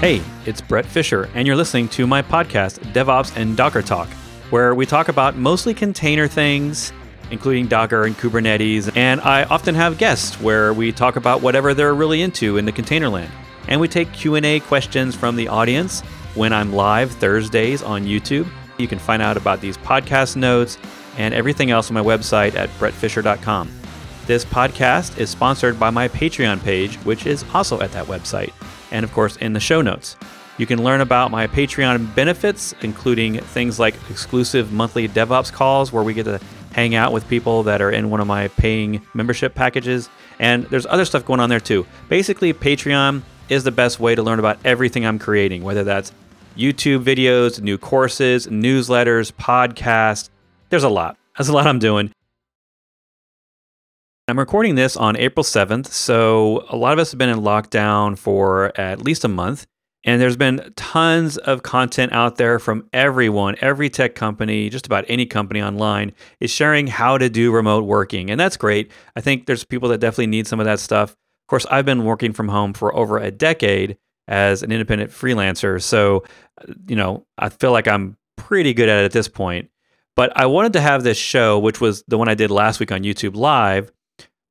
Hey, it's Bret Fisher, and you're listening to my podcast, DevOps and Docker Talk, where we talk about mostly container things, including Docker and Kubernetes, and I often have guests where we talk about whatever they're really into in the container land. And we take Q&A questions from the audience when I'm live Thursdays on YouTube. You can find out about these podcast notes and everything else on my website at bretfisher.com. This podcast is sponsored by my Patreon page, which is also at that website and of course in the show notes. You can learn about my Patreon benefits, including things like exclusive monthly DevOps calls where we get to hang out with people that are in one of my paying membership packages. And there's other stuff going on there too. Basically, Patreon is the best way to learn about everything I'm creating, whether that's YouTube videos, new courses, newsletters, podcasts. There's a lot. There's a lot I'm doing. I'm recording this on April 7th, so a lot of us have been in lockdown for at least a month. And there's been tons of content out there from everyone, every tech company, just about any company online is sharing how to do remote working. And that's great. I think there's people that definitely need some of that stuff. Of course, I've been working from home for over a decade as an independent freelancer. So, you know, I feel like I'm pretty good at it at this point. But I wanted to have this show, which was the one I did last week on YouTube Live,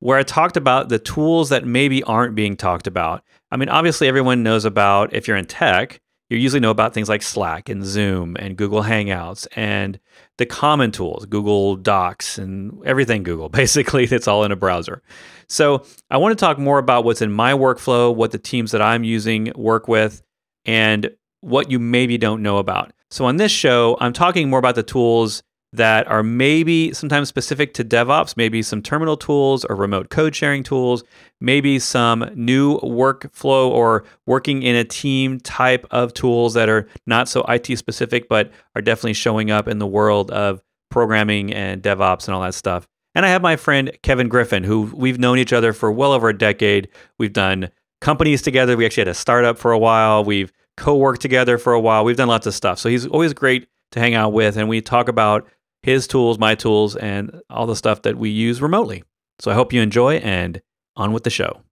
where I talked about the tools that maybe aren't being talked about. I mean, obviously, everyone knows about, if you're in tech, you usually know about things like Slack and Zoom and Google Hangouts and the common tools, Google Docs and everything Google, basically, it's all in a browser. So I want to talk more about what's in my workflow, what the teams that I'm using work with, and what you maybe don't know about. So on this show, I'm talking more about the tools that are maybe sometimes specific to DevOps, maybe some terminal tools or remote code sharing tools, maybe some new workflow or working in a team type of tools that are not so IT specific, but are definitely showing up in the world of programming and DevOps and all that stuff. And I have my friend Kevin Griffin, who we've known each other for well over a decade. We've done companies together. We actually had a startup for a while. We've co worked together for a while. We've done lots of stuff. So he's always great to hang out with. And we talk about his tools, my tools, and all the stuff that we use remotely. So I hope you enjoy and on with the show.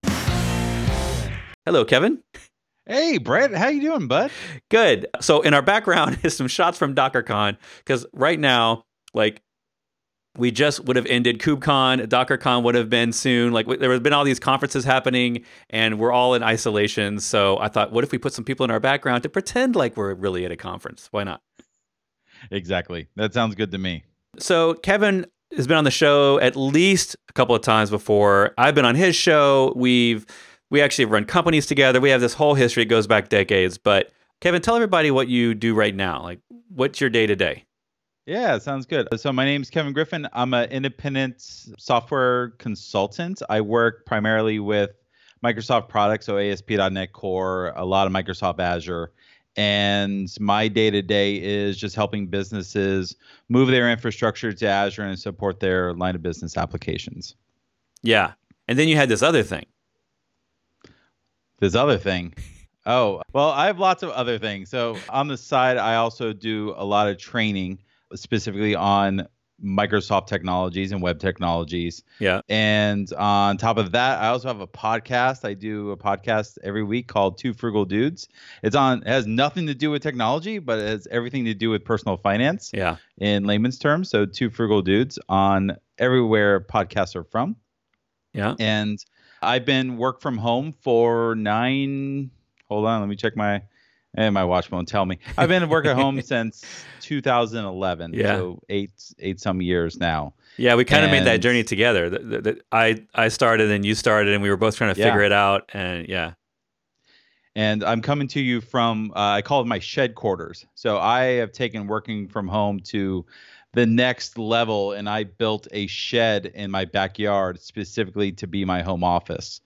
Hello, Kevin. Hey, Bret, how you doing, bud? Good. So in our background is some shots from DockerCon because right now, like we just would have ended KubeCon, DockerCon would have been soon. Like there have been all these conferences happening, and we're all in isolation. So I thought, what if we put some people in our background to pretend like we're really at a conference? Why not? Exactly. That sounds good to me. So Kevin has been on the show at least a couple of times before. I've been on his show. We've we actually run companies together. We have this whole history. It goes back decades. But Kevin, tell everybody what you do right now. Like, what's your day to day? Yeah, sounds good. So my name's Kevin Griffin. I'm an independent software consultant. I work primarily with Microsoft products, so ASP.NET Core, a lot of Microsoft Azure, and my day to day is just helping businesses move their infrastructure to Azure and support their line of business applications. Yeah. And then you had this other thing. This other thing. Oh, well, I have lots of other things. So on the side, I also do a lot of training specifically on Microsoft technologies and web technologies. Yeah. And on top of that, I also have a podcast. I do a podcast every week called Two Frugal Dudes. It's on it has nothing to do with technology, but it has everything to do with personal finance. Yeah. In layman's terms. So Two Frugal Dudes on everywhere podcasts are from. Yeah. And I've been work from home for nine hold on, let me check my and my watch won't tell me. I've been at work at home since 2011. Yeah. So eight eight some years now. Yeah, we kind of made that journey together. The, the, the, I I started and you started, and we were both trying to figure it out. And yeah. And I'm coming to you from uh, I call it my shed quarters. So I have taken working from home to the next level, and I built a shed in my backyard specifically to be my home office.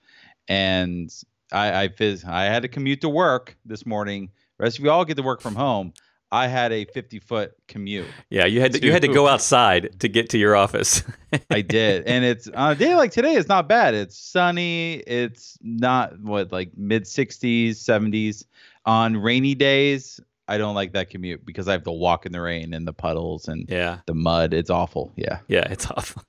And I I, phys- I had to commute to work this morning. Rest of you all get to work from home. I had a 50 foot commute. Yeah, you had to, you had to go outside to get to your office. I did, and it's on a day like today. It's not bad. It's sunny. It's not what like mid 60s, 70s. On rainy days, I don't like that commute because I have to walk in the rain and the puddles and yeah. the mud. It's awful. Yeah. Yeah, it's awful.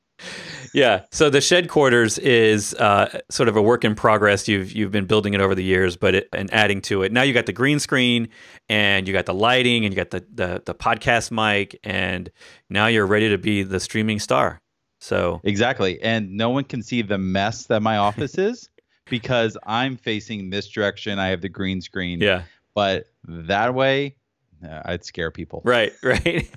Yeah. So the shed quarters is uh, sort of a work in progress. You've you've been building it over the years, but it, and adding to it. Now you got the green screen, and you got the lighting, and you got the, the the podcast mic, and now you're ready to be the streaming star. So exactly, and no one can see the mess that my office is because I'm facing this direction. I have the green screen. Yeah. But that way, uh, I'd scare people. Right. Right.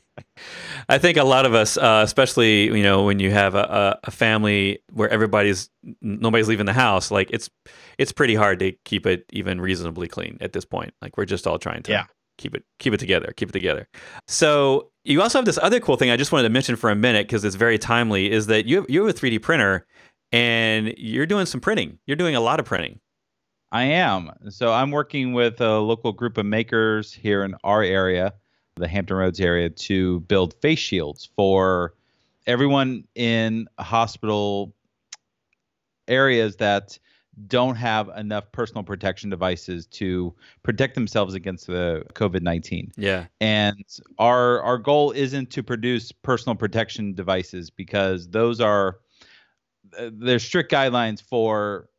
I think a lot of us, uh, especially you know, when you have a, a family where everybody's nobody's leaving the house, like it's it's pretty hard to keep it even reasonably clean at this point. Like we're just all trying to yeah. keep it keep it together, keep it together. So you also have this other cool thing I just wanted to mention for a minute because it's very timely. Is that you have, you have a 3D printer and you're doing some printing. You're doing a lot of printing. I am. So I'm working with a local group of makers here in our area, the Hampton Roads area, to build face shields for everyone in hospital areas that don't have enough personal protection devices to protect themselves against the COVID-19. Yeah. And our our goal isn't to produce personal protection devices because those are uh, there's strict guidelines for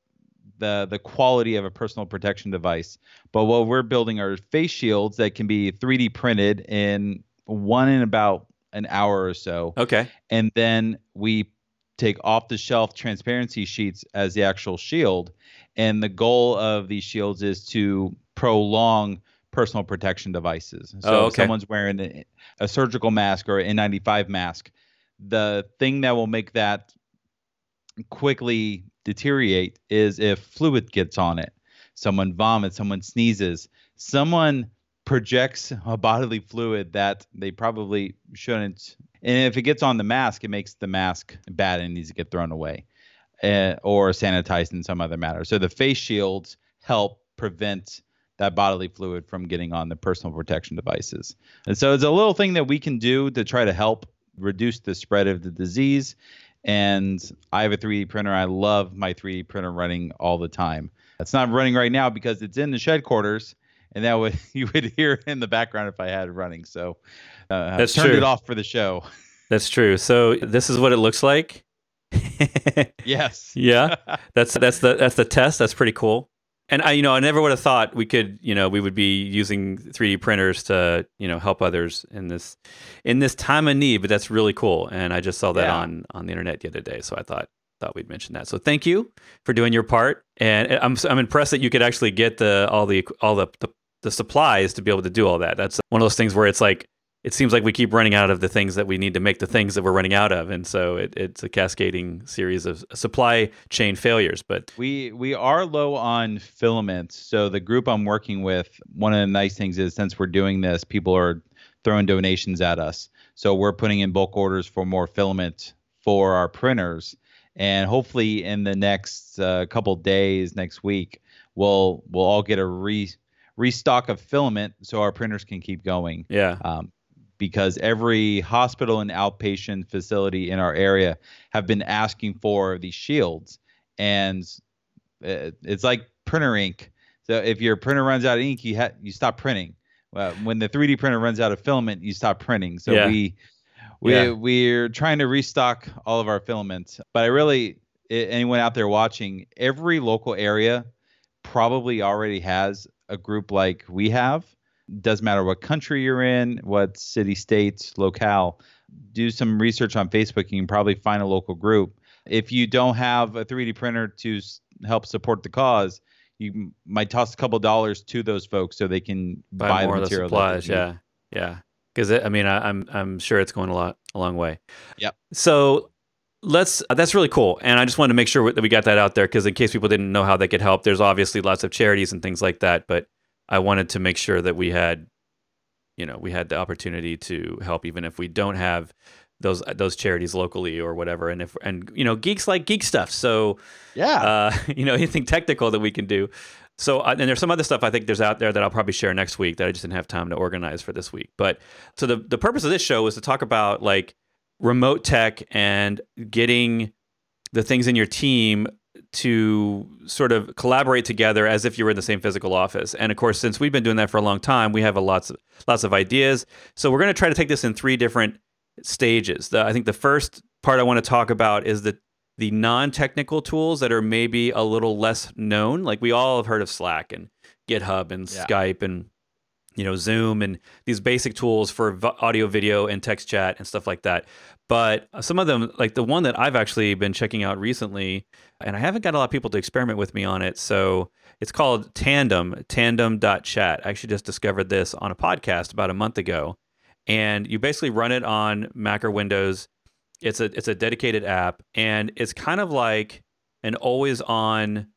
the the quality of a personal protection device. But what we're building are face shields that can be 3D printed in one in about an hour or so. Okay. And then we take off the shelf transparency sheets as the actual shield. And the goal of these shields is to prolong personal protection devices. So oh, okay. if someone's wearing a, a surgical mask or an N95 mask, the thing that will make that quickly deteriorate is if fluid gets on it. Someone vomits, someone sneezes, someone projects a bodily fluid that they probably shouldn't. And if it gets on the mask, it makes the mask bad and needs to get thrown away uh, or sanitized in some other manner. So the face shields help prevent that bodily fluid from getting on the personal protection devices. And so it's a little thing that we can do to try to help reduce the spread of the disease and I have a 3D printer. I love my 3D printer running all the time. It's not running right now because it's in the shed quarters, and that would you would hear in the background if I had it running. So uh, That's turned true. it off for the show. That's true. So this is what it looks like. yes. yeah. That's that's the that's the test. That's pretty cool and I, you know, I never would have thought we could, you know, we would be using 3D printers to, you know, help others in this, in this time of need. But that's really cool, and I just saw that yeah. on on the internet the other day, so I thought thought we'd mention that. So thank you for doing your part, and I'm I'm impressed that you could actually get the all the all the, the the supplies to be able to do all that. That's one of those things where it's like it seems like we keep running out of the things that we need to make the things that we're running out of, and so it, it's a cascading series of supply chain failures. But we we are low on filament. So the group I'm working with, one of the nice things is since we're doing this, people are throwing donations at us. So we're putting in bulk orders for more filament for our printers, and hopefully in the next uh, couple days, next week, we'll we'll all get a re restock of filament so our printers can keep going. Yeah. Um, because every hospital and outpatient facility in our area have been asking for these shields. And uh, it's like printer ink. So if your printer runs out of ink you ha- you stop printing. Well, when the 3d printer runs out of filament you stop printing. So yeah. we we yeah. we're trying to restock all of our filaments but i really anyone out there watching every local area probably already has a group like we have doesn't matter what country you're in, what city, state, locale. Do some research on Facebook. You can probably find a local group. If you don't have a 3D printer to help support the cause, you might toss a couple dollars to those folks so they can buy, buy more the of the material. supplies. Yeah, yeah. Because I mean, I, I'm I'm sure it's going a lot a long way. Yep. So let's that's really cool and i just wanted to make sure that we got that out there because in case people didn't know how they could help there's obviously lots of charities and things like that but I wanted to make sure that we had, you know, we had the opportunity to help, even if we don't have those those charities locally or whatever. And if and you know, geeks like geek stuff. So yeah, uh, you know, anything technical that we can do. So uh, and there's some other stuff I think there's out there that I'll probably share next week that I just didn't have time to organize for this week. But so the the purpose of this show was to talk about like remote tech and getting the things in your team to sort of collaborate together as if you were in the same physical office. And of course, since we've been doing that for a long time, we have a lots of lots of ideas. So we're going to try to take this in three different stages. The, I think the first part I want to talk about is the the non-technical tools that are maybe a little less known. Like we all have heard of Slack and GitHub and Yeah. Skype and you know Zoom and these basic tools for audio, video, and text chat and stuff like that. But uh, some of them, like the one that I've actually been checking out recently, and I haven't got a lot of people to experiment with me on it. So it's called Tandem, tandem.chat. I actually just discovered this on a podcast about a month ago. And you basically run it on Mac or Windows. It's a it's a dedicated app and it's kind of like an always on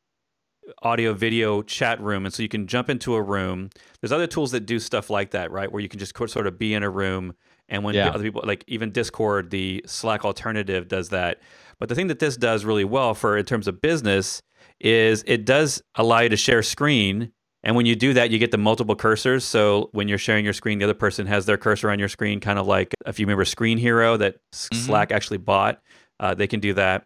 audio video chat room and so you can jump into a room. There's other tools that do stuff like that, right? Where you can just sort of be in a room and when Yeah. other people like even Discord, the Slack alternative does that. But the thing that this does really well for in terms of business is it does allow you to share screen. And when you do that, you get the multiple cursors. So when you're sharing your screen, the other person has their cursor on your screen, kind of like if you remember Screen Hero that Mhm. Slack actually bought, uh, they can do that.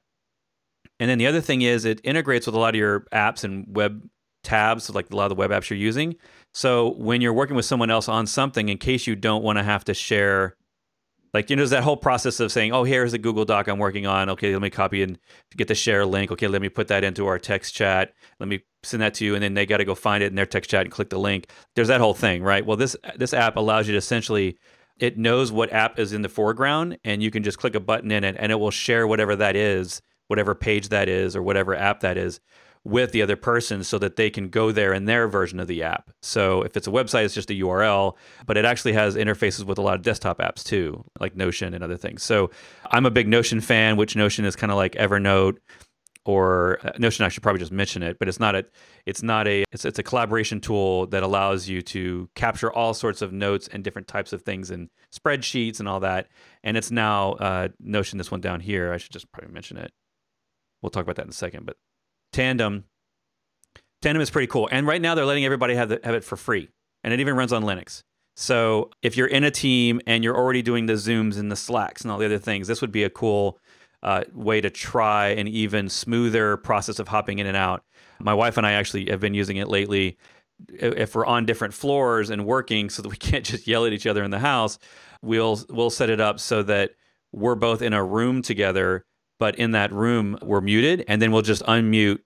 And then the other thing is it integrates with a lot of your apps and web tabs, like a lot of the web apps you're using. So when you're working with someone else on something, in case you don't want to have to share, like you know, there's that whole process of saying, "Oh, here's the Google Doc I'm working on. Okay, let me copy and get the share link. Okay, let me put that into our text chat. Let me send that to you, and then they got to go find it in their text chat and click the link. There's that whole thing, right? Well, this this app allows you to essentially it knows what app is in the foreground, and you can just click a button in it, and it will share whatever that is, whatever page that is, or whatever app that is with the other person so that they can go there in their version of the app. So if it's a website, it's just a URL, but it actually has interfaces with a lot of desktop apps too, like Notion and other things. So I'm a big Notion fan, which Notion is kind of like Evernote or uh, Notion. I should probably just mention it, but it's not a, it's not a, it's, it's a collaboration tool that allows you to capture all sorts of notes and different types of things and spreadsheets and all that. And it's now uh, Notion. This one down here, I should just probably mention it. We'll talk about that in a second, but Tandem. Tandem is pretty cool, and right now they're letting everybody have the, have it for free, and it even runs on Linux. So if you're in a team and you're already doing the Zooms and the Slacks and all the other things, this would be a cool uh, way to try an even smoother process of hopping in and out. My wife and I actually have been using it lately. If we're on different floors and working, so that we can't just yell at each other in the house, we'll we'll set it up so that we're both in a room together, but in that room we're muted, and then we'll just unmute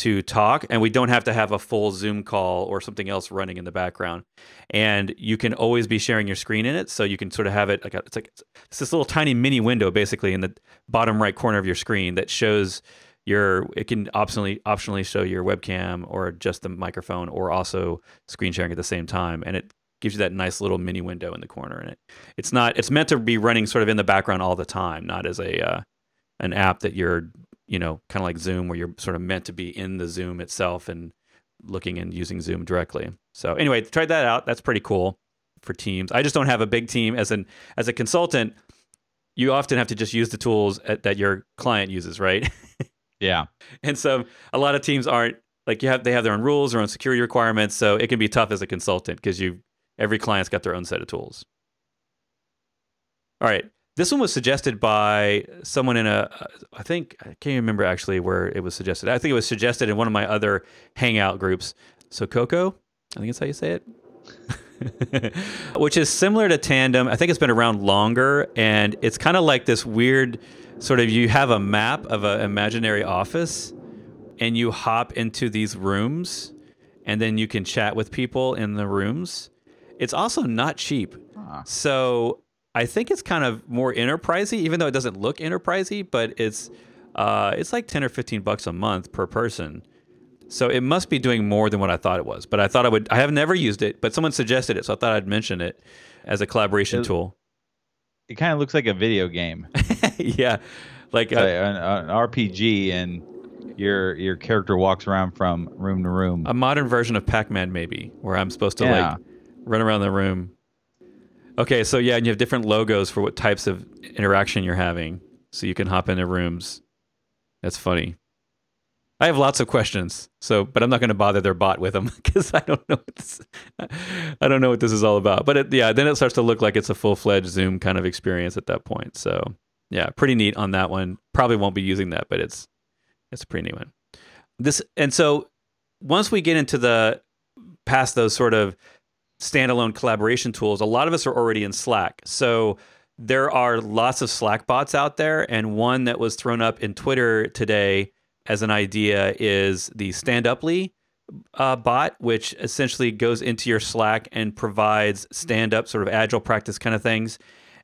to talk, and we don't have to have a full Zoom call or something else running in the background. And you can always be sharing your screen in it, so you can sort of have it like a, it's like it's this little tiny mini window basically in the bottom right corner of your screen that shows your it can optionally optionally show your webcam or just the microphone or also screen sharing at the same time and it gives you that nice little mini window in the corner and it it's not it's meant to be running sort of in the background all the time not as a uh, an app that you're you know kind of like zoom where you're sort of meant to be in the zoom itself and looking and using zoom directly. So anyway tried that out. That's pretty cool for teams. I just don't have a big team. As an as a consultant you often have to just use the tools at, that your client uses right? Yeah. and so a lot of teams aren't like you have they have their own rules their own security requirements so it can be tough as a consultant because you every client's got their own set of tools. All right this one was suggested by someone in a i think i can't even remember actually where it was suggested. I think it was suggested in one of my other hangout groups. Sococo i think that's how you say it. Which is similar to tandem. I think it's been around longer and it's kind of like this weird sort of you have a map of an imaginary office and you hop into these rooms and then you can chat with people in the rooms. It's also not cheap. So I think it's kind of more enterprisey, even though it doesn't look enterprisey, but it's uh, it's like ten or fifteen bucks a month per person. So it must be doing more than what I thought it was. But I thought I would. I have never used it, but someone suggested it, so I thought I'd mention it as a collaboration It- tool. It kind of looks like a video game, yeah, like It's uh, an, an RPG, and your your character walks around from room to room. a modern version of Pac-Man, maybe, where I'm supposed to Yeah. like run around the room. Okay, so yeah, and you have different logos for what types of interaction you're having, so you can hop into rooms. That's funny. I have lots of questions, so but I'm not going to bother their bot with them because I don't know. What this, I don't know what this is all about. But it, yeah, then it starts to look like it's a full fledged Zoom kind of experience at that point. So yeah, pretty neat on that one. Probably won't be using that, but it's it's a pretty neat one. This and so once we get into the past those sort of standalone collaboration tools, a lot of us are already in Slack. So there are lots of Slack bots out there, and one that was thrown up in Twitter today as an idea is the Standuply uh, bot, which essentially goes into your Slack and provides stand up sort of agile practice kind of things.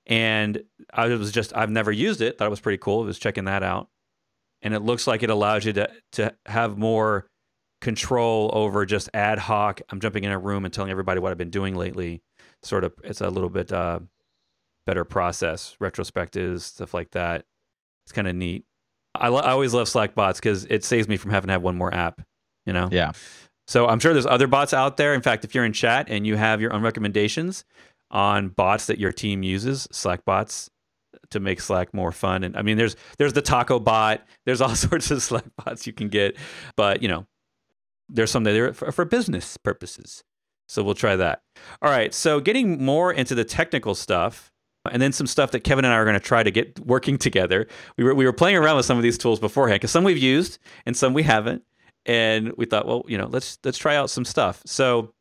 And I was just, I've never used it. Thought it was pretty cool. I was checking that out. And it looks like it allows you to, to have more control over just ad hoc. I'm jumping in a room and telling everybody what I've been doing lately. Sort of, it's a little bit uh, better process, retrospectives, stuff like that. It's kind of neat. I, lo- I always love Slack bots because it saves me from having to have one more app. You know. Yeah. So I'm sure there's other bots out there. In fact, if you're in chat and you have your own recommendations on bots that your team uses, Slack bots to make Slack more fun. And I mean, there's there's the taco bot. There's all sorts of Slack bots you can get, but you know, there's some that are for, for business purposes. So we'll try that. All right. So getting more into the technical stuff and then some stuff that Kevin and I are going to try to get working together. We were we were playing around with some of these tools beforehand because some we've used and some we haven't, and we thought, well, you know, let's let's try out some stuff. So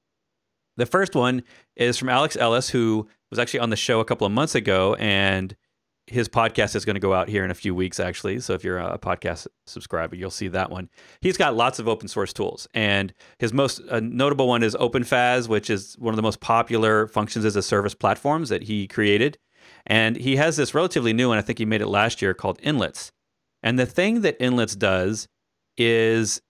the first one is from Alex Ellis, who was actually on the show a couple of months ago, and his podcast is going to go out here in a few weeks, actually. So if you're a podcast subscriber, you'll see that one. He's got lots of open source tools, and his most uh, notable one is OpenFaaS, which is one of the most popular functions as a service platforms that he created. And he has this relatively new one, I think he made it last year, called Inlets. And the thing that Inlets does is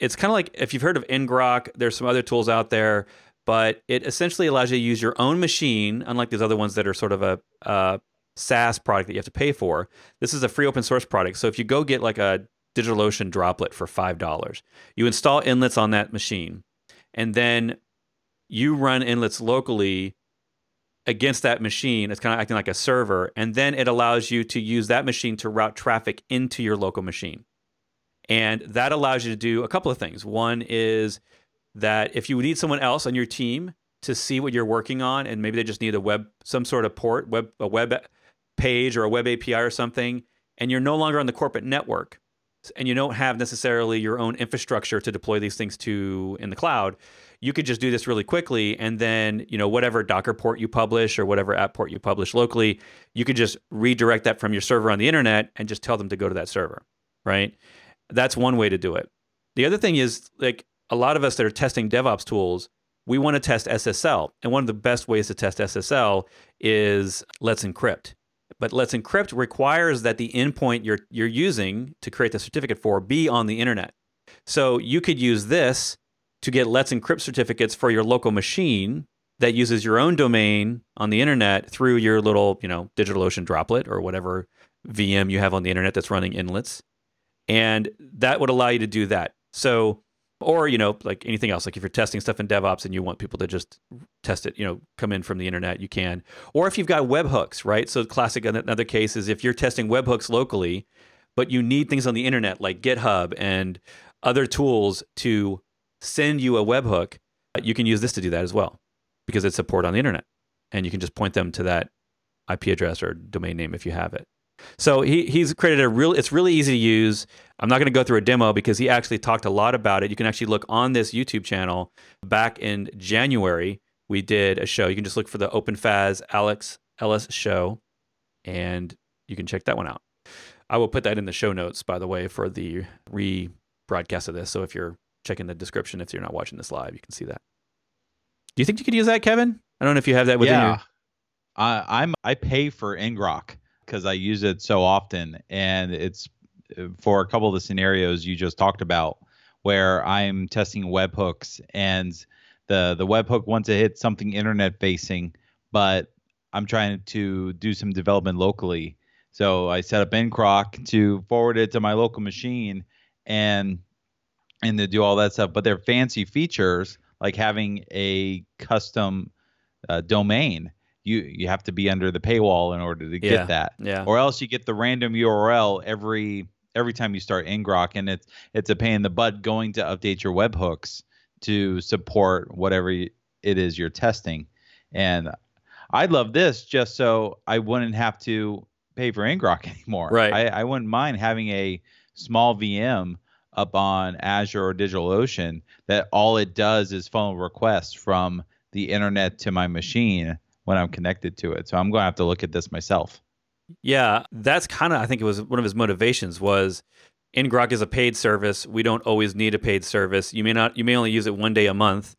it's kind of like if you've heard of ngrok, there's some other tools out there, but it essentially allows you to use your own machine, unlike these other ones that are sort of a, a SaaS product that you have to pay for. This is a free open source product. So if you go get like a DigitalOcean droplet for $5, you install Inlets on that machine, and then you run Inlets locally against that machine. It's kind of acting like a server. And then it allows you to use that machine to route traffic into your local machine. And that allows you to do a couple of things. One is that if you need someone else on your team to see what you're working on, and maybe they just need a web, some sort of port, web, a web page or a web API or something, and you're no longer on the corporate network, and you don't have necessarily your own infrastructure to deploy these things to in the cloud, you could just do this really quickly and then you know whatever docker port you publish or whatever app port you publish locally you could just redirect that from your server on the internet and just tell them to go to that server right? That's one way to do it. The other thing is like a lot of us that are testing devops tools we want to test ssl and one of the best ways to test ssl is let's encrypt but let's encrypt requires that the endpoint you're you're using to create the certificate for be on the internet so you could use this to get Let's Encrypt certificates for your local machine that uses your own domain on the internet through your little, you know, DigitalOcean droplet or whatever VM you have on the internet that's running inlets. And that would allow you to do that. So, or, you know, like anything else, like if you're testing stuff in DevOps and you want people to just test it, you know, come in from the internet, you can. Or if you've got webhooks, right? So, classic another case is if you're testing webhooks locally, but you need things on the internet like GitHub and other tools to send you a webhook, you can use this to do that as well because it's support on the internet. And you can just point them to that IP address or domain name if you have it. So he, he's created a real, it's really easy to use. I'm not going to go through a demo because he actually talked a lot about it. You can actually look on this YouTube channel back in January. We did a show. You can just look for the OpenFaaS Alex Ellis show and you can check that one out. I will put that in the show notes, by the way, for the rebroadcast of this. So if you're checking the description if you're not watching this live. You can see that. Do you think you could use that, Kevin? I don't know if you have that within yeah. your. I, I'm I pay for ngrok because I use it so often, and it's for a couple of the scenarios you just talked about where I'm testing webhooks and the the webhook wants to hit something internet facing, but I'm trying to do some development locally. So I set up ngrok to forward it to my local machine, and and to do all that stuff. But they're fancy features like having a custom uh, domain. You you have to be under the paywall in order to get Yeah, that, yeah. or else you get the random URL every every time you start ngrok, and it's it's a pain in the butt going to update your webhooks to support whatever it is you're testing. And I'd love this just so I wouldn't have to pay for ngrok anymore. Right. I, I wouldn't mind having a small VM up on Azure or DigitalOcean that all it does is funnel requests from the internet to my machine when I'm connected to it. So I'm going to have to look at this myself. Yeah, that's kind of I think it was one of his motivations was ngrok is a paid service. We don't always need a paid service. You may not you may only use it one day a month.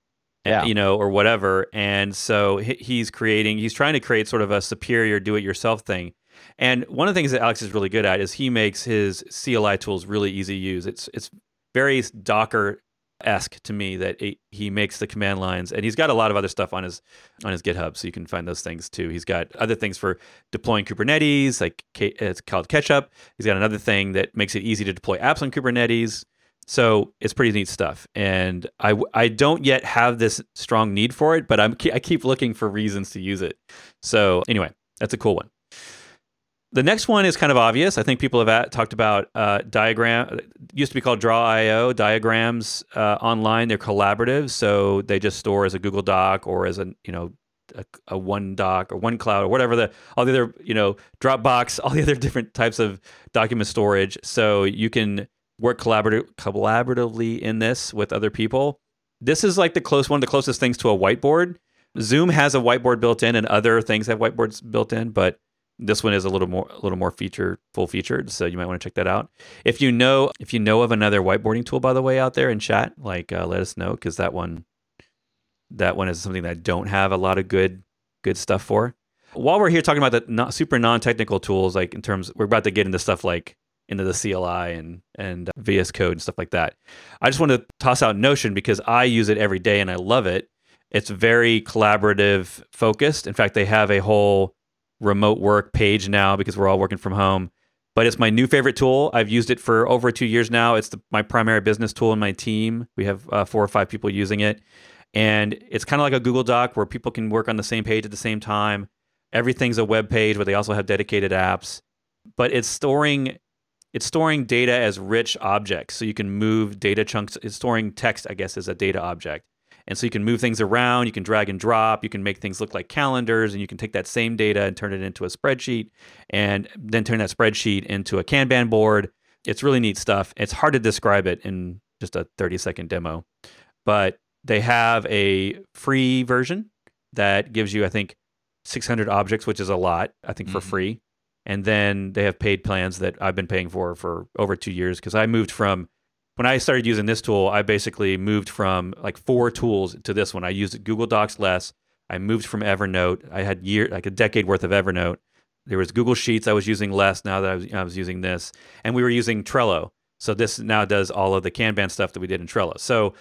Eh, Yeah. You know, or whatever. And so he's creating, he's trying to create sort of a superior do it yourself thing. And one of the things that Alex is really good at is he makes his CLI tools really easy to use. It's it's very Docker esque to me that it, he makes the command lines, and he's got a lot of other stuff on his on his GitHub, so you can find those things too. He's got other things for deploying Kubernetes, like it's called k3sup. He's got another thing that makes it easy to deploy apps on Kubernetes. So it's pretty neat stuff, and I I don't yet have this strong need for it, but I'm I keep looking for reasons to use it. So anyway, that's a cool one. The next one is kind of obvious. I think people have at, talked about uh, diagram. Used to be called Draw.io. Diagrams uh, online, they're collaborative, so they just store as a Google Doc or as a you know a, a OneDoc or one cloud or whatever the all the other you know Dropbox, all the other different types of document storage. So you can work collaborative collaboratively in this with other people. This is like the close one of the closest things to a whiteboard. Zoom has a whiteboard built in, and other things have whiteboards built in, but this one is a little more a little more feature full featured, so you might want to check that out. If you know if you know of another whiteboarding tool, by the way, out there in chat, like uh, let us know because that one that one is something that I don't have a lot of good good stuff for. While we're here talking about the not, super non technical tools, like in terms we're about to get into stuff like into the CLI and and uh, VS Code and stuff like that. I just want to toss out Notion because I use it every day and I love it. It's very collaborative focused. In fact, they have a whole remote work page now because we're all working from home. But it's my new favorite tool. I've used it for over two years now. It's the, my primary business tool in my team. We have uh, four or five people using it. And it's kind of like a Google Doc where people can work on the same page at the same time. Everything's a web page, but they also have dedicated apps. But it's storing it's storing data as rich objects. So you can move data chunks. It's storing text, I guess, as a data object. And so you can move things around, you can drag and drop, you can make things look like calendars, and you can take that same data and turn it into a spreadsheet and then turn that spreadsheet into a Kanban board. It's really neat stuff. It's hard to describe it in just a 30 second demo, but they have a free version that gives you, I think, 600 objects, which is a lot, I think, for Mhm. free. And then they have paid plans that I've been paying for for over two years because I moved from when I started using this tool, I basically moved from like four tools to this one. I used Google Docs less. I moved from Evernote. I had year like a decade worth of Evernote. There was Google Sheets I was using less now that I was, I was using this, and we were using Trello. So this now does all of the Kanban stuff that we did in Trello. So,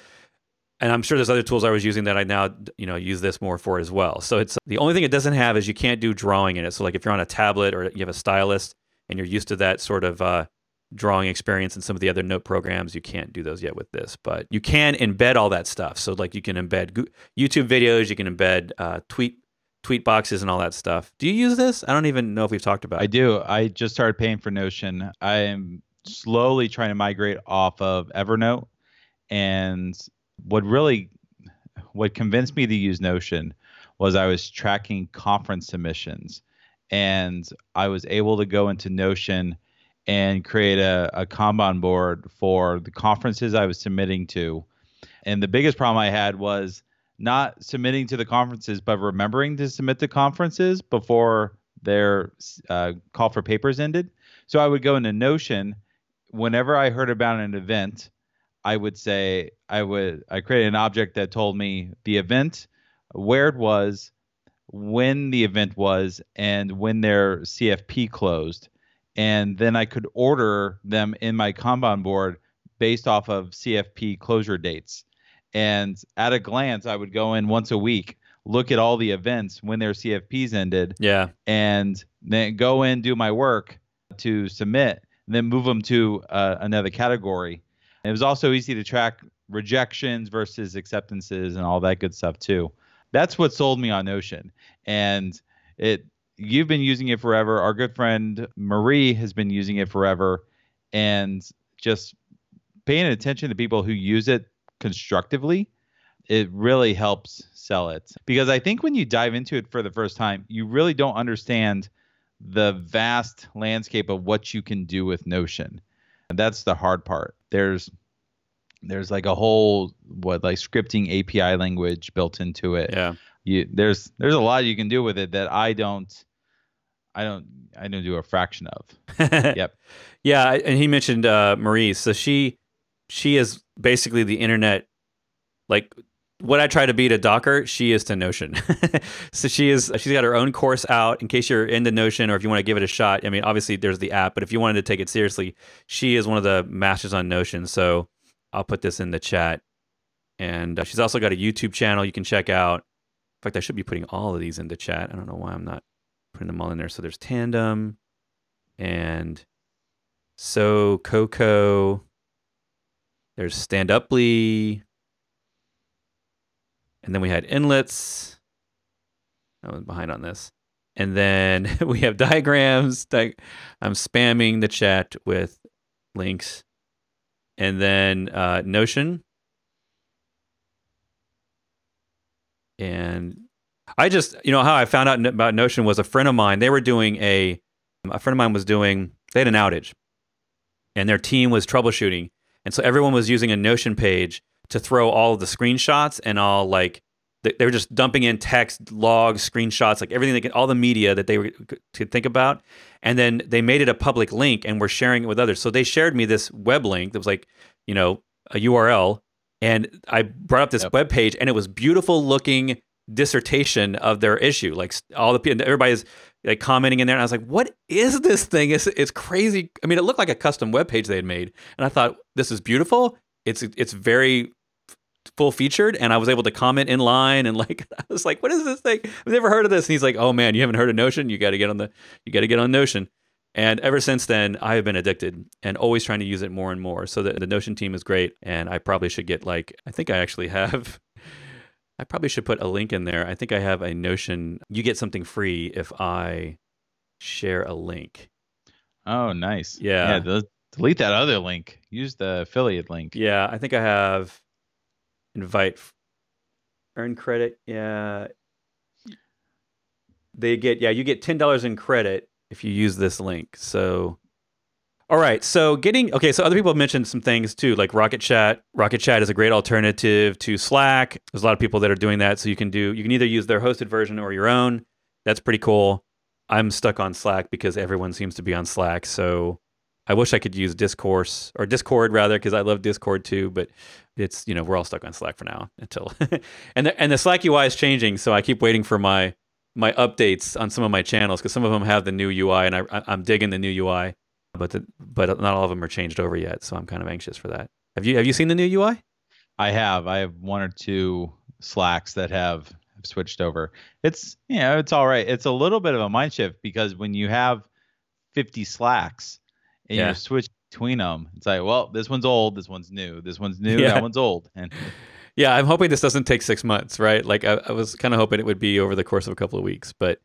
and I'm sure there's other tools I was using that I now you know use this more for as well. So it's the only thing it doesn't have is you can't do drawing in it. So like if you're on a tablet or you have a stylus and you're used to that sort of uh, drawing experience in some of the other note programs. You can't do those yet with this, but you can embed all that stuff. So like you can embed YouTube videos, you can embed uh, tweet tweet boxes and all that stuff. Do you use this? I don't even know if we've talked about I do. I just started paying for Notion. I am slowly trying to migrate off of Evernote. And what really what convinced me to use Notion was I was tracking conference submissions and I was able to go into Notion and create a, a Kanban board for the conferences I was submitting to. And the biggest problem I had was not submitting to the conferences, but remembering to submit to conferences before their uh, call for papers ended. So I would go into Notion whenever I heard about an event. I would say I would I created an object that told me the event, where it was, when the event was, and when their CFP closed, and then I could order them in my Kanban board based off of CFP closure dates. And at a glance, I would go in once a week, look at all the events when their CFPs ended, Yeah, and then go in do my work to submit, then move them to uh, another category. And it was also easy to track rejections versus acceptances and all that good stuff too. That's what sold me on Notion, and it. You've been using it forever. Our good friend Marie has been using it forever, and just paying attention to people who use it constructively it really helps sell it because I think when you dive into it for the first time, you really don't understand the vast landscape of what you can do with Notion. And that's the hard part. There's there's like a whole what like scripting API language built into it. yeah, you there's there's a lot you can do with it that I don't I don't I don't do a fraction of. yep. Yeah, and he mentioned uh, Marie. So she she is basically the internet like what I try to be to Docker, she is to Notion. so she is she's got her own course out in case you're into Notion or if you want to give it a shot. I mean, obviously there's the app, but if you wanted to take it seriously, she is one of the masters on Notion. So I'll put this in the chat. And uh, she's also got a YouTube channel you can check out. Fact, I should be putting all of these into chat. I don't know why I'm not putting them all in there. So there's Tandem and Sococo. There's Standuply. And then we had inlets. I was behind on this. And then we have diagrams. Di- I'm spamming the chat with links. And then uh, Notion. And I just, you know, how I found out about Notion was a friend of mine. They were doing a, a friend of mine was doing, they had an outage and their team was troubleshooting. And so everyone was using a Notion page to throw all the screenshots and all like, they were just dumping in text, logs, screenshots, like everything they could, all the media that they were, could think about. And then they made it a public link and were sharing it with others. So they shared me this web link that was like, you know, a URL. And I brought up this yep. web page and it was beautiful looking dissertation of their issue. Like all the people, everybody's like commenting in there, and I was like, "What is this thing? It's it's crazy." I mean, it looked like a custom web page they had made, and I thought, "This is beautiful. It's it's very full featured." And I was able to comment in line, and like I was like, "What is this thing? I've never heard of this." And he's like, "Oh man, you haven't heard of Notion? You got to get on the you got to get on Notion." And ever since then, I have been addicted and always trying to use it more and more. So the, the Notion team is great, and I probably should get like I think I actually have I probably should put a link in there. I think I have a Notion. You get something free if I share a link. Oh, nice. Yeah. Yeah. delete that other link. Use the affiliate link. Yeah. I think I have invite earn credit. Yeah. They get, yeah, you get $10 in credit if you use this link. So all right. So getting okay. So other people have mentioned some things too, like Rocket Chat. Rocket Chat is a great alternative to Slack. There's a lot of people that are doing that. So you can do you can either use their hosted version or your own. That's pretty cool. I'm stuck on Slack because everyone seems to be on Slack. So I wish I could use Discourse or Discord rather because I love Discord too. But it's you know we're all stuck on Slack for now until and the, and the Slack UI is changing. So I keep waiting for my my updates on some of my channels because some of them have the new UI and I, I'm digging the new UI but the, but not all of them are changed over yet. So I'm kind of anxious for that. Have you have you seen the new UI? I have. I have one or two Slacks that have, have switched over. It's you know it's all right. It's a little bit of a mind shift because when you have 50 Slacks and yeah. you switch between them, it's like well this one's old, this one's new, this one's new, yeah. that one's old, and yeah, I'm hoping this doesn't take six months, right? Like I, I was kind of hoping it would be over the course of a couple of weeks, but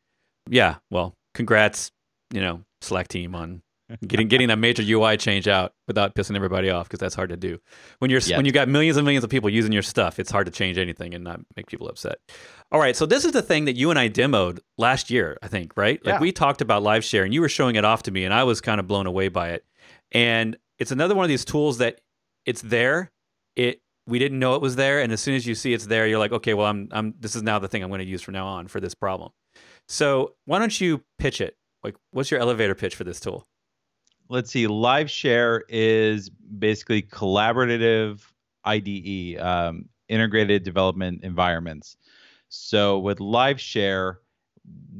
yeah, well, congrats, you know, Slack team on getting getting that major UI change out without pissing everybody off because that's hard to do. When you're when you got millions and millions of people using your stuff, it's hard to change anything and not make people upset. All right, so this is the thing that you and I demoed last year, I think, right? Like yeah. we talked about live share and you were showing it off to me and I was kind of blown away by it. And it's another one of these tools that it's there. It we didn't know it was there and as soon as you see it's there, you're like, "Okay, well I'm I'm this is now the thing I'm going to use from now on for this problem." So, why don't you pitch it? Like what's your elevator pitch for this tool? let's see. Live share is basically collaborative IDE, um, integrated development environments. So with live share,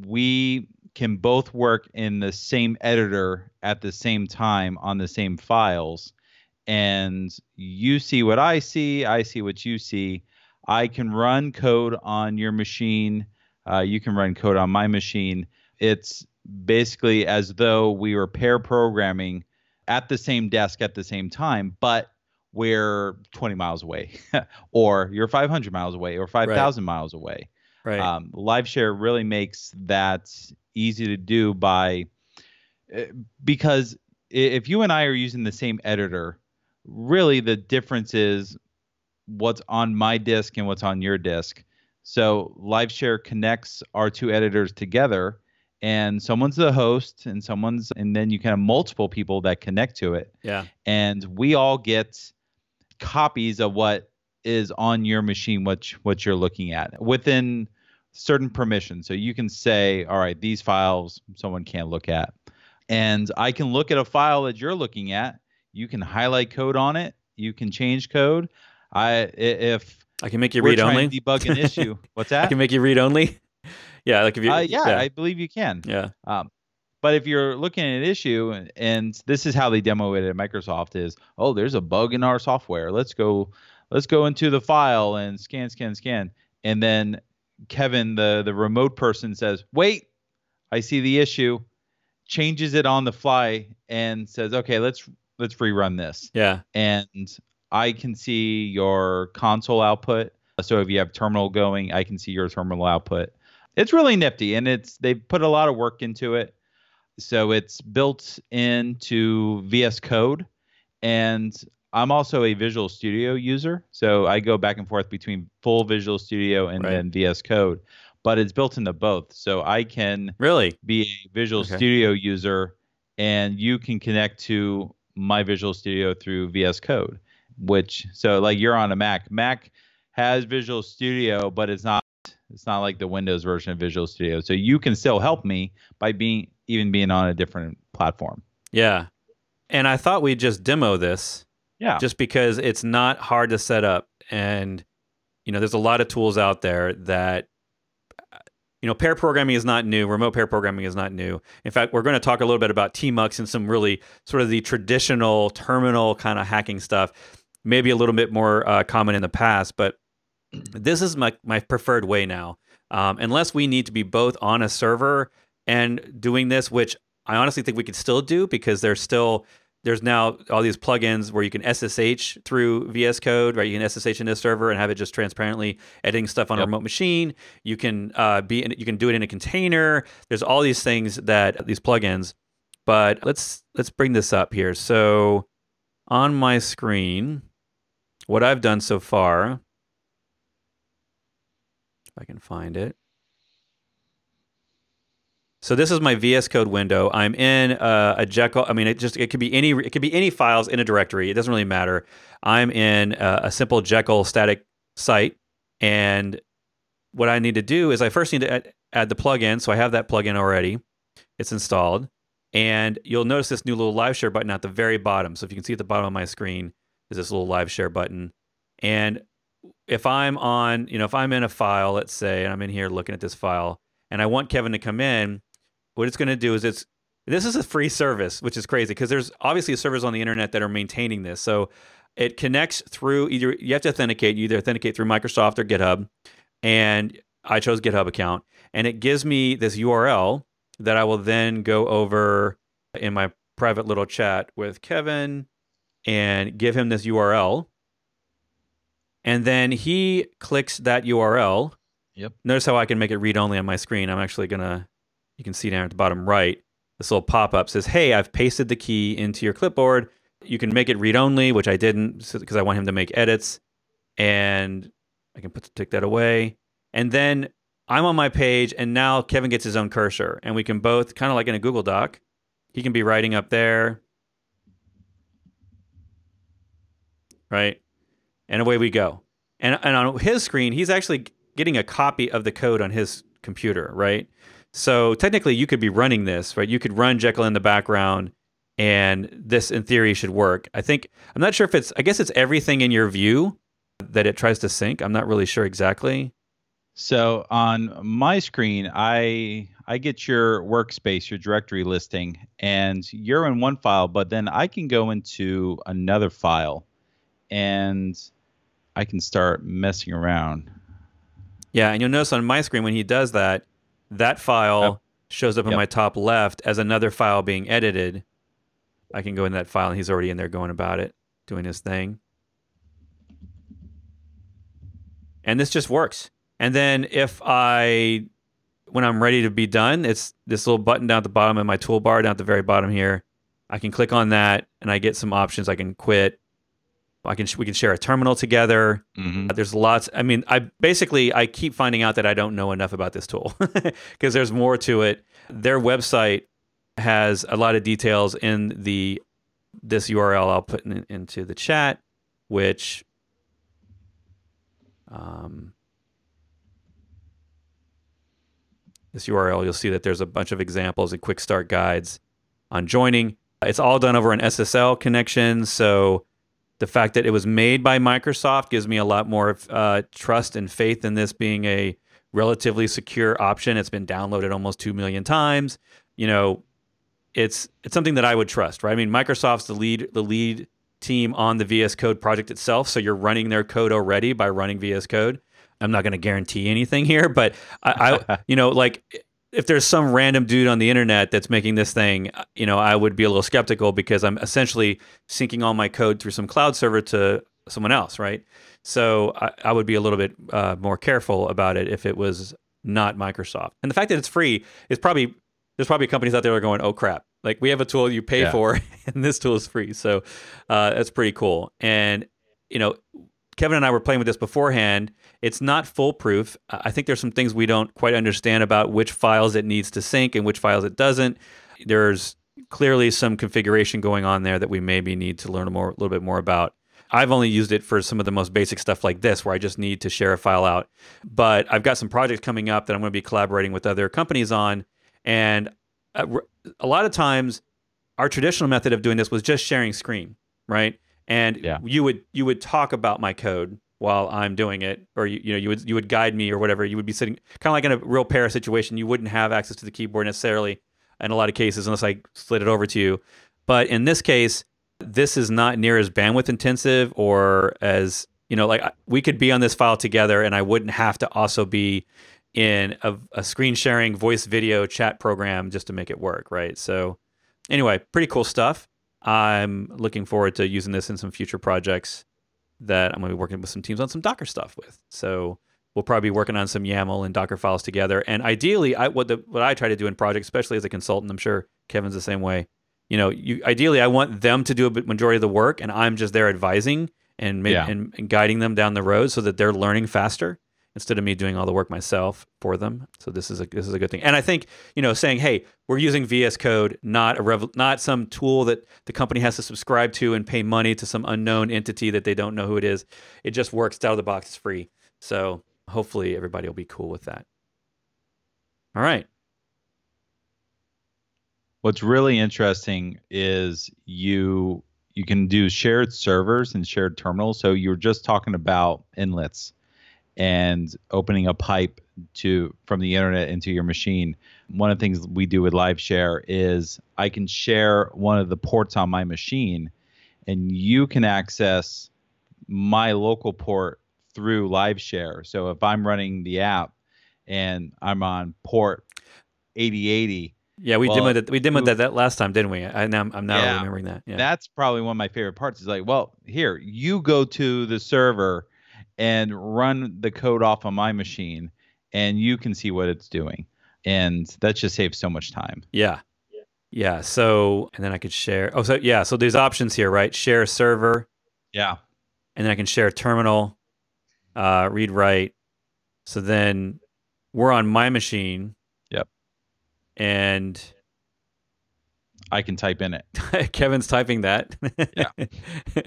we can both work in the same editor at the same time on the same files. And you see what I see, I see what you see. I can run code on your machine. Uh, you can run code on my machine. It's basically as though we were pair programming at the same desk at the same time, but we're 20 miles away, or you're 500 miles away, or 5,000 right. miles away. Right. Um, live share really makes that easy to do by eh, because if you and I are using the same editor, really the difference is what's on my disk and what's on your disk. So live share connects our two editors together and someone's the host and someone's and then you can have multiple people that connect to it yeah and we all get copies of what is on your machine what what you're looking at within certain permissions. So you can say, all right, these files someone can't look at. And I can look at a file that you're looking at. You can highlight code on it. You can change code. I if I can make you read only debug an issue. What's that? I can make you read only. yeah, like if you. Uh, yeah, I believe you can. yeah. Um, but if you're looking at an issue, and- and this is how they demo it at Microsoft is, oh, there's a bug in our software. Let's go, let's go into the file and scan, scan, scan, and then Kevin, the the remote person, says, wait, I see the issue, changes it on the fly, and says, okay, let's let's rerun this, Yeah. and I can see your console output. So if you have terminal going, I can see your terminal output. It's really nifty, and it's they've put a lot of work into it. So it's built into VS Code, and I'm also a Visual Studio user. So I go back and forth between full Visual Studio and Right. then VS Code, but it's built into both. So I can Really. be a Visual Okay. Studio user, and you can connect to my Visual Studio through VS Code. Which so like you're on a Mac. Mac has Visual Studio, but it's not it's not like the Windows version of Visual Studio. So you can still help me by being even being on a different platform. Yeah. And I thought we'd just demo this Yeah. just because it's not hard to set up. And, you know, there's a lot of tools out there that, you know, pair programming is not new. Remote pair programming is not new. In fact, we're going to talk a little bit about TMUX and some really sort of the traditional terminal kind of hacking stuff, maybe a little bit more uh, common in the past. But this is my, my preferred way now. Um, unless we need to be both on a server and doing this, which I honestly think we could still do because there's still there's now all these plugins where you can SSH through VS Code, right? You can SSH into a server and have it just transparently editing stuff on a remote machine. You can uh, be in, you can do it in a container. There's all these things that these plugins. But let's let's bring this up here. So on my screen, what I've done so far, if I can find it. So this is my VS Code window. I'm in uh, a Jekyll. I mean, it just it could be any it could be any files in a directory. It doesn't really matter. I'm in a, a simple Jekyll static site, and what I need to do is I first need to add, add the plugin. So I have that plugin already. It's installed, and you'll notice this new little live share button at the very bottom. So if you can see at the bottom of my screen, is this little live share button, and if I'm on, you know, if I'm in a file, let's say, and I'm in here looking at this file, and I want Kevin to come in, what it's going to do is it's this is a free service, which is crazy because there's obviously servers on the internet that are maintaining this. So it connects through either you have to authenticate, you either authenticate through Microsoft or GitHub, and I chose GitHub account, and it gives me this URL that I will then go over in my private little chat with Kevin and give him this URL. And then he clicks that URL. Yep. Notice how I can make it read only on my screen. I'm actually going to, you can see down at the bottom right, this little pop up says, Hey, I've pasted the key into your clipboard. You can make it read only, which I didn't because I want him to make edits. And I can put take that away. And then I'm on my page, and now Kevin gets his own cursor, and we can both kind of like in a Google Doc. He can be writing up there, right? And away we go. And and on his screen, he's actually getting a copy of the code on his computer, right? So technically, you could be running this, right? You could run Jekyll in the background, and this, in theory, should work. I think I'm not sure if it's. I guess it's everything in your view that it tries to sync. I'm not really sure exactly. So on my screen, I I get your workspace, your directory listing, and you're in one file, but then I can go into another file and I can start messing around. Yeah, and you'll notice on my screen when he does that, that file Yep. shows up in Yep. my top left as another file being edited. I can go in that file and he's already in there going about it, doing his thing. And this just works. And then if I when I'm ready to be done, it's this little button down at the bottom of my toolbar down at the very bottom here. I can click on that and I get some options. I can quit. I can we can share a terminal together. Mm-hmm. There's lots. I mean, I basically I keep finding out that I don't know enough about this tool because there's more to it. Their website has a lot of details in the this URL I'll put in, into the chat, which um, this URL, you'll see that there's a bunch of examples and quick start guides on joining. It's all done over an SSL connection. So the fact that it was made by Microsoft gives me a lot more uh, trust and faith in this being a relatively secure option. It's been downloaded almost 2 million times. You know, it's it's something that I would trust, right? I mean, Microsoft's the lead the lead team on the VS Code project itself, so you're running their code already by running VS Code. I'm not going to guarantee anything here, but I, I you know, like if there's some random dude on the internet that's making this thing, you know, I would be a little skeptical because I'm essentially syncing all my code through some cloud server to someone else, right? So I, I would be a little bit uh, more careful about it if it was not Microsoft. And the fact that it's free is probably there's probably companies out there that are going, oh crap, like we have a tool you pay yeah. for, and this tool is free. So uh, that's pretty cool. And you know, Kevin and I were playing with this beforehand. It's not foolproof. I think there's some things we don't quite understand about which files it needs to sync and which files it doesn't. There's clearly some configuration going on there that we maybe need to learn more, a little bit more about. I've only used it for some of the most basic stuff like this, where I just need to share a file out. But I've got some projects coming up that I'm going to be collaborating with other companies on. And uh, a lot of times, our traditional method of doing this was just sharing screen, right? And yeah. you would you would talk about my code while I'm doing it, or you, you know you would you would guide me or whatever. You would be sitting kind of like in a real pair situation. You wouldn't have access to the keyboard necessarily in a lot of cases unless I slid it over to you. But in this case, this is not near as bandwidth intensive or as you know like we could be on this file together, and I wouldn't have to also be in a, a screen sharing voice video chat program just to make it work, right? So anyway, pretty cool stuff. I'm looking forward to using this in some future projects that I'm going to be working with some teams on some Docker stuff with. So we'll probably be working on some YAML and Docker files together. And ideally, I, what the what I try to do in projects, especially as a consultant, I'm sure Kevin's the same way. You know, you, ideally, I want them to do a majority of the work, and I'm just there advising and, yeah. and, and guiding them down the road so that they're learning faster instead of me doing all the work myself for them. So this is a this is a good thing. And I think you know saying, hey, we're using VS Code, not a rev- not some tool that the company has to subscribe to and pay money to some unknown entity that they don't know who it is. It just works out of the box. It's free. So hopefully everybody will be cool with that. All right. What's really interesting is you you can do shared servers and shared terminals. So you were just talking about inlets and opening a pipe to from the internet into your machine. One of the things we do with Live Share is I can share one of the ports on my machine, and you can access my local port through Live Share. So if I'm running the app and I'm on port 8080. Yeah, we well, demoed it. We demoed that, that last time, didn't we? I, now, I'm now yeah, remembering that. Yeah. That's probably one of my favorite parts. Is like, well, here you go to the server and run the code off on my machine and you can see what it's doing. And that just saves so much time. Yeah. Yeah. So, and then I could share. Oh, so yeah. So there's options here, right? Share server. Yeah. And then I can share terminal, uh, read write. So then we're on my machine. Yep. And I can type in it. Kevin's typing that. Yeah.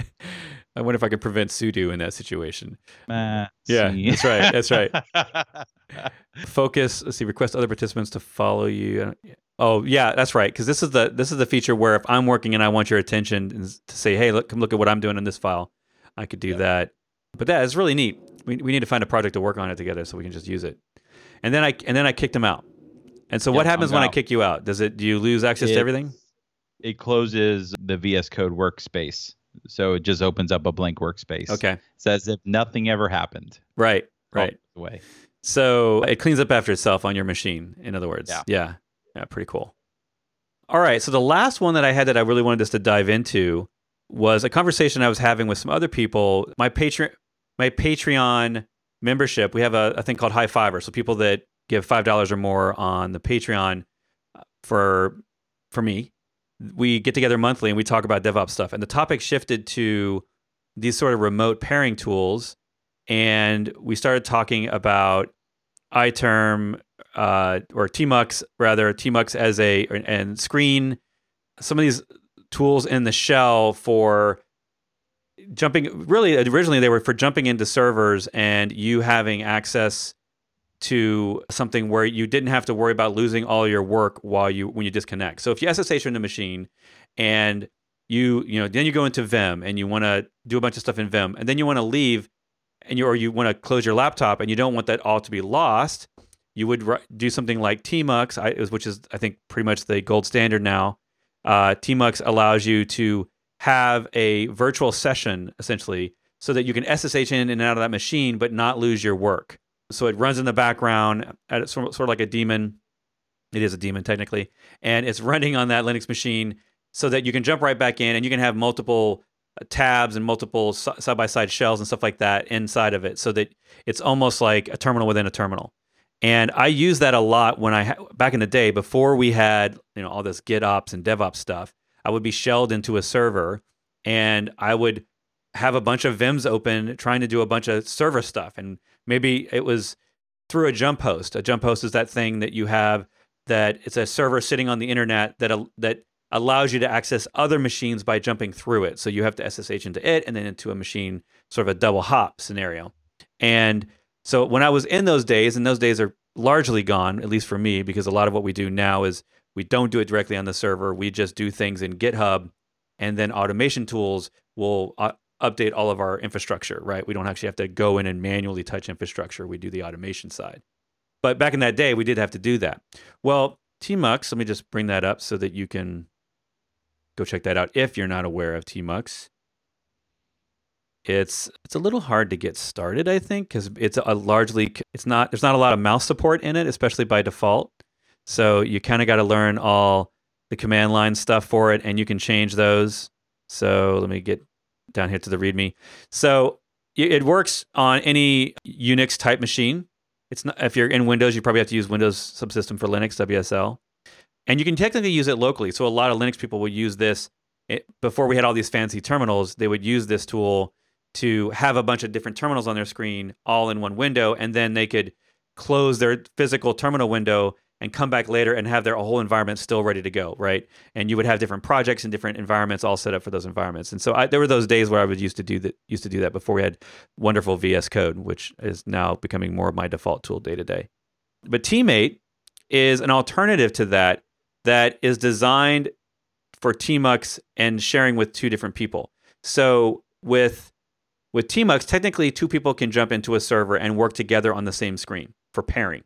I wonder if I could prevent sudo in that situation. Uh, yeah, see. that's right. That's right. Focus. Let's see. Request other participants to follow you. Oh, yeah, that's right. Because this is the this is the feature where if I'm working and I want your attention to say, hey, look, come look at what I'm doing in this file, I could do yep. that. But that is really neat. We we need to find a project to work on it together so we can just use it. And then I and then I kicked him out. And so yep, what happens I'm when out. I kick you out? Does it do you lose access it, to everything? It closes the VS Code workspace. So it just opens up a blank workspace. Okay. It's as if nothing ever happened. Right. Right. Way. So it cleans up after itself on your machine. In other words. Yeah. Yeah. Yeah. Pretty cool. All right. So the last one that I had that I really wanted us to dive into was a conversation I was having with some other people. My Patreon, my Patreon membership. We have a, a thing called High Fiver. So people that give five dollars or more on the Patreon uh, for for me we get together monthly and we talk about DevOps stuff. And the topic shifted to these sort of remote pairing tools. And we started talking about iTerm uh, or Tmux, rather, Tmux as a, and Screen, some of these tools in the shell for jumping. Really, originally they were for jumping into servers and you having access to something where you didn't have to worry about losing all your work while you when you disconnect. So if you SSH in the machine and you you know then you go into Vim and you want to do a bunch of stuff in Vim and then you want to leave and you or you want to close your laptop and you don't want that all to be lost, you would do something like Tmux, which is I think pretty much the gold standard now. Uh, Tmux allows you to have a virtual session essentially so that you can SSH in and out of that machine but not lose your work. So it runs in the background at sort of like a daemon. It is a daemon technically, and it's running on that Linux machine so that you can jump right back in and you can have multiple uh, tabs and multiple side by side shells and stuff like that inside of it, so that it's almost like a terminal within a terminal. And I use that a lot when I back in the day before we had you know all this GitOps and DevOps stuff. I would be shelled into a server, and I would have a bunch of Vims open trying to do a bunch of server stuff and Maybe it was through a jump host. A jump host is that thing that you have that it's a server sitting on the internet that that allows you to access other machines by jumping through it. So you have to SSH into it and then into a machine, sort of a double hop scenario. And so when I was in those days, and those days are largely gone, at least for me, because a lot of what we do now is we don't do it directly on the server. We just do things in GitHub, and then automation tools will update all of our infrastructure, right? We don't actually have to go in and manually touch infrastructure. We do the automation side. But back in that day, we did have to do that. Well, Tmux, let me just bring that up so that you can go check that out if you're not aware of Tmux. It's it's a little hard to get started, I think, because it's a largely it's not there's not a lot of mouse support in it, especially by default. So you kind of got to learn all the command line stuff for it, and you can change those. So let me get down here to the README. So it works on any Unix type machine. It's not if you're in Windows, you probably have to use Windows Subsystem for Linux WSL, and you can technically use it locally. So a lot of Linux people would use this it, before we had all these fancy terminals. They would use this tool to have a bunch of different terminals on their screen all in one window, and then they could close their physical terminal window and come back later and have their whole environment still ready to go, right? And you would have different projects and different environments all set up for those environments. And so I, there were those days where I would used to do that, used to do that before we had wonderful VS Code, which is now becoming more of my default tool day to day. But tmate is an alternative to that that is designed for Tmux and sharing with two different people. So with with Tmux, technically two people can jump into a server and work together on the same screen for pairing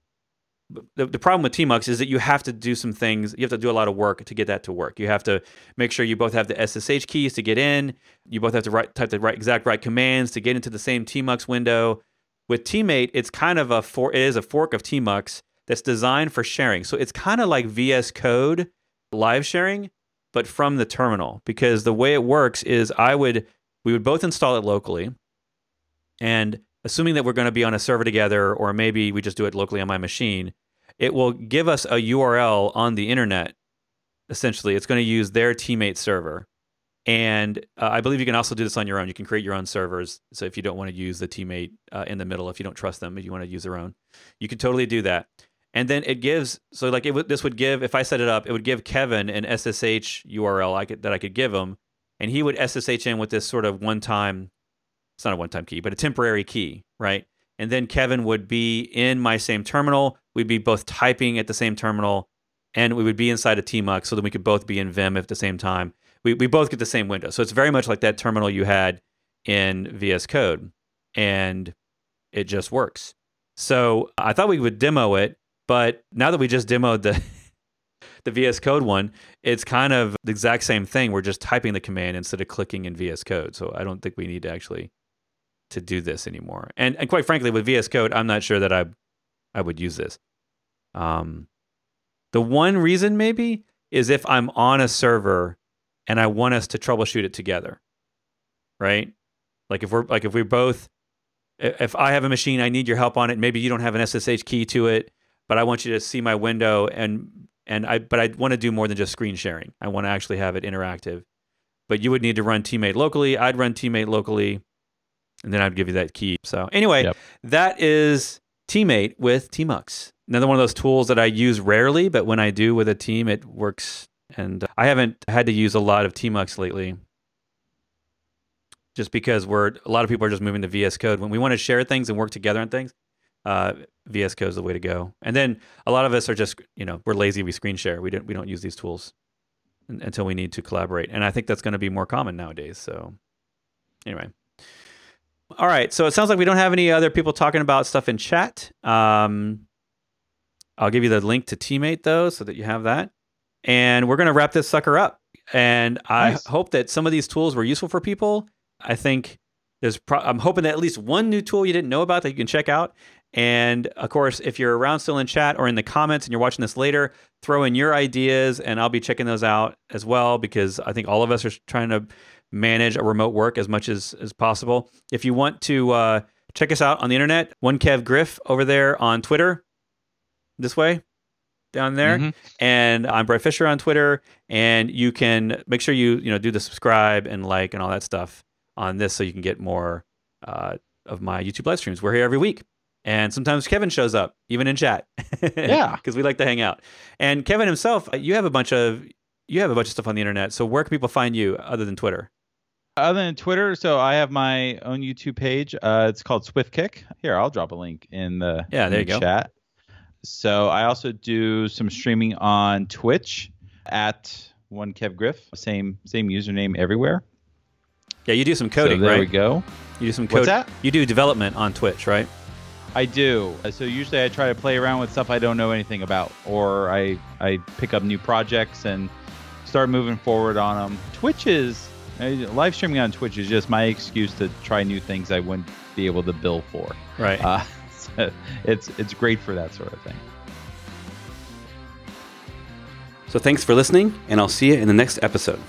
the, the problem with Tmux is that you have to do some things. You have to do a lot of work to get that to work. You have to make sure you both have the SSH keys to get in. You both have to write, type the right exact right commands to get into the same Tmux window. With tmate, it's kind of a for it is a fork of Tmux that's designed for sharing. So it's kind of like VS Code live sharing, but from the terminal. Because the way it works is I would we would both install it locally, and assuming that we're going to be on a server together, or maybe we just do it locally on my machine, it will give us a URL on the internet. Essentially, it's going to use their tmate server. And uh, I believe you can also do this on your own. You can create your own servers. So if you don't want to use the tmate uh, in the middle, if you don't trust them, if you want to use their own, you can totally do that. And then it gives so like it w- this would give if I set it up, it would give Kevin an SSH URL I could, that I could give him, and he would SSH in with this sort of one-time it's not a one time key, but a temporary key, right? And then Kevin would be in my same terminal. We'd be both typing at the same terminal, and we would be inside a Tmux so that we could both be in Vim at the same time. We, we both get the same window. So it's very much like that terminal you had in VS Code, and it just works. So I thought we would demo it, but now that we just demoed the the VS Code one, it's kind of the exact same thing. We're just typing the command instead of clicking in VS Code. So I don't think we need to actually to do this anymore. And and quite frankly, with VS Code, I'm not sure that I I would use this. Um, the one reason maybe is if I'm on a server and I want us to troubleshoot it together, right? Like if we're like if we both if I have a machine, I need your help on it. Maybe you don't have an SSH key to it, but I want you to see my window and and I but I want to do more than just screen sharing. I want to actually have it interactive. But you would need to run tmate locally. I'd run tmate locally and then I'd give you that key. So anyway, yep. that is tmate with Tmux. Another one of those tools that I use rarely, but when I do with a team, it works. And I haven't had to use a lot of Tmux lately, just because we're a lot of people are just moving to VS Code. When we want to share things and work together on things, uh, VS Code is the way to go. And then a lot of us are just, you know, we're lazy. We screen share. We don't we don't use these tools un- until we need to collaborate. And I think that's going to be more common nowadays. So anyway. All right. So it sounds like we don't have any other people talking about stuff in chat. Um, I'll give you the link to tmate though, so that you have that. And we're going to wrap this sucker up. And I Nice. hope that some of these tools were useful for people. I think there's pro- I'm hoping that at least one new tool you didn't know about that you can check out. And of course, if you're around still in chat or in the comments and you're watching this later, throw in your ideas and I'll be checking those out as well because I think all of us are trying to manage a remote work as much as, as possible. If you want to uh, check us out on the internet, one Kev Griff over there on Twitter, this way, down there Mhm. and I'm Bret Fisher on Twitter. And you can make sure you you know do the subscribe and like and all that stuff on this, so you can get more uh, of my YouTube live streams. We're here every week, and sometimes Kevin shows up even in chat. Yeah. because we like to hang out. And Kevin himself, you have a bunch of you have a bunch of stuff on the internet. So where can people find you other than Twitter? Other than Twitter, so I have my own YouTube page. Uh, it's called Swift Kick. Here, I'll drop a link in the Yeah, there the you go. chat. So I also do some streaming on Twitch at one Kev Griff. Same same username everywhere. Yeah, you do some coding, so there right? we go. You do some code. What's that? You do development on Twitch, right? I do. So usually I try to play around with stuff I don't know anything about, or I I pick up new projects and start moving forward on them. Twitch is uh, live streaming on Twitch is just my excuse to try new things I wouldn't be able to bill for. Right. Uh, so it's it's great for that sort of thing. So thanks for listening, and I'll see you in the next episode.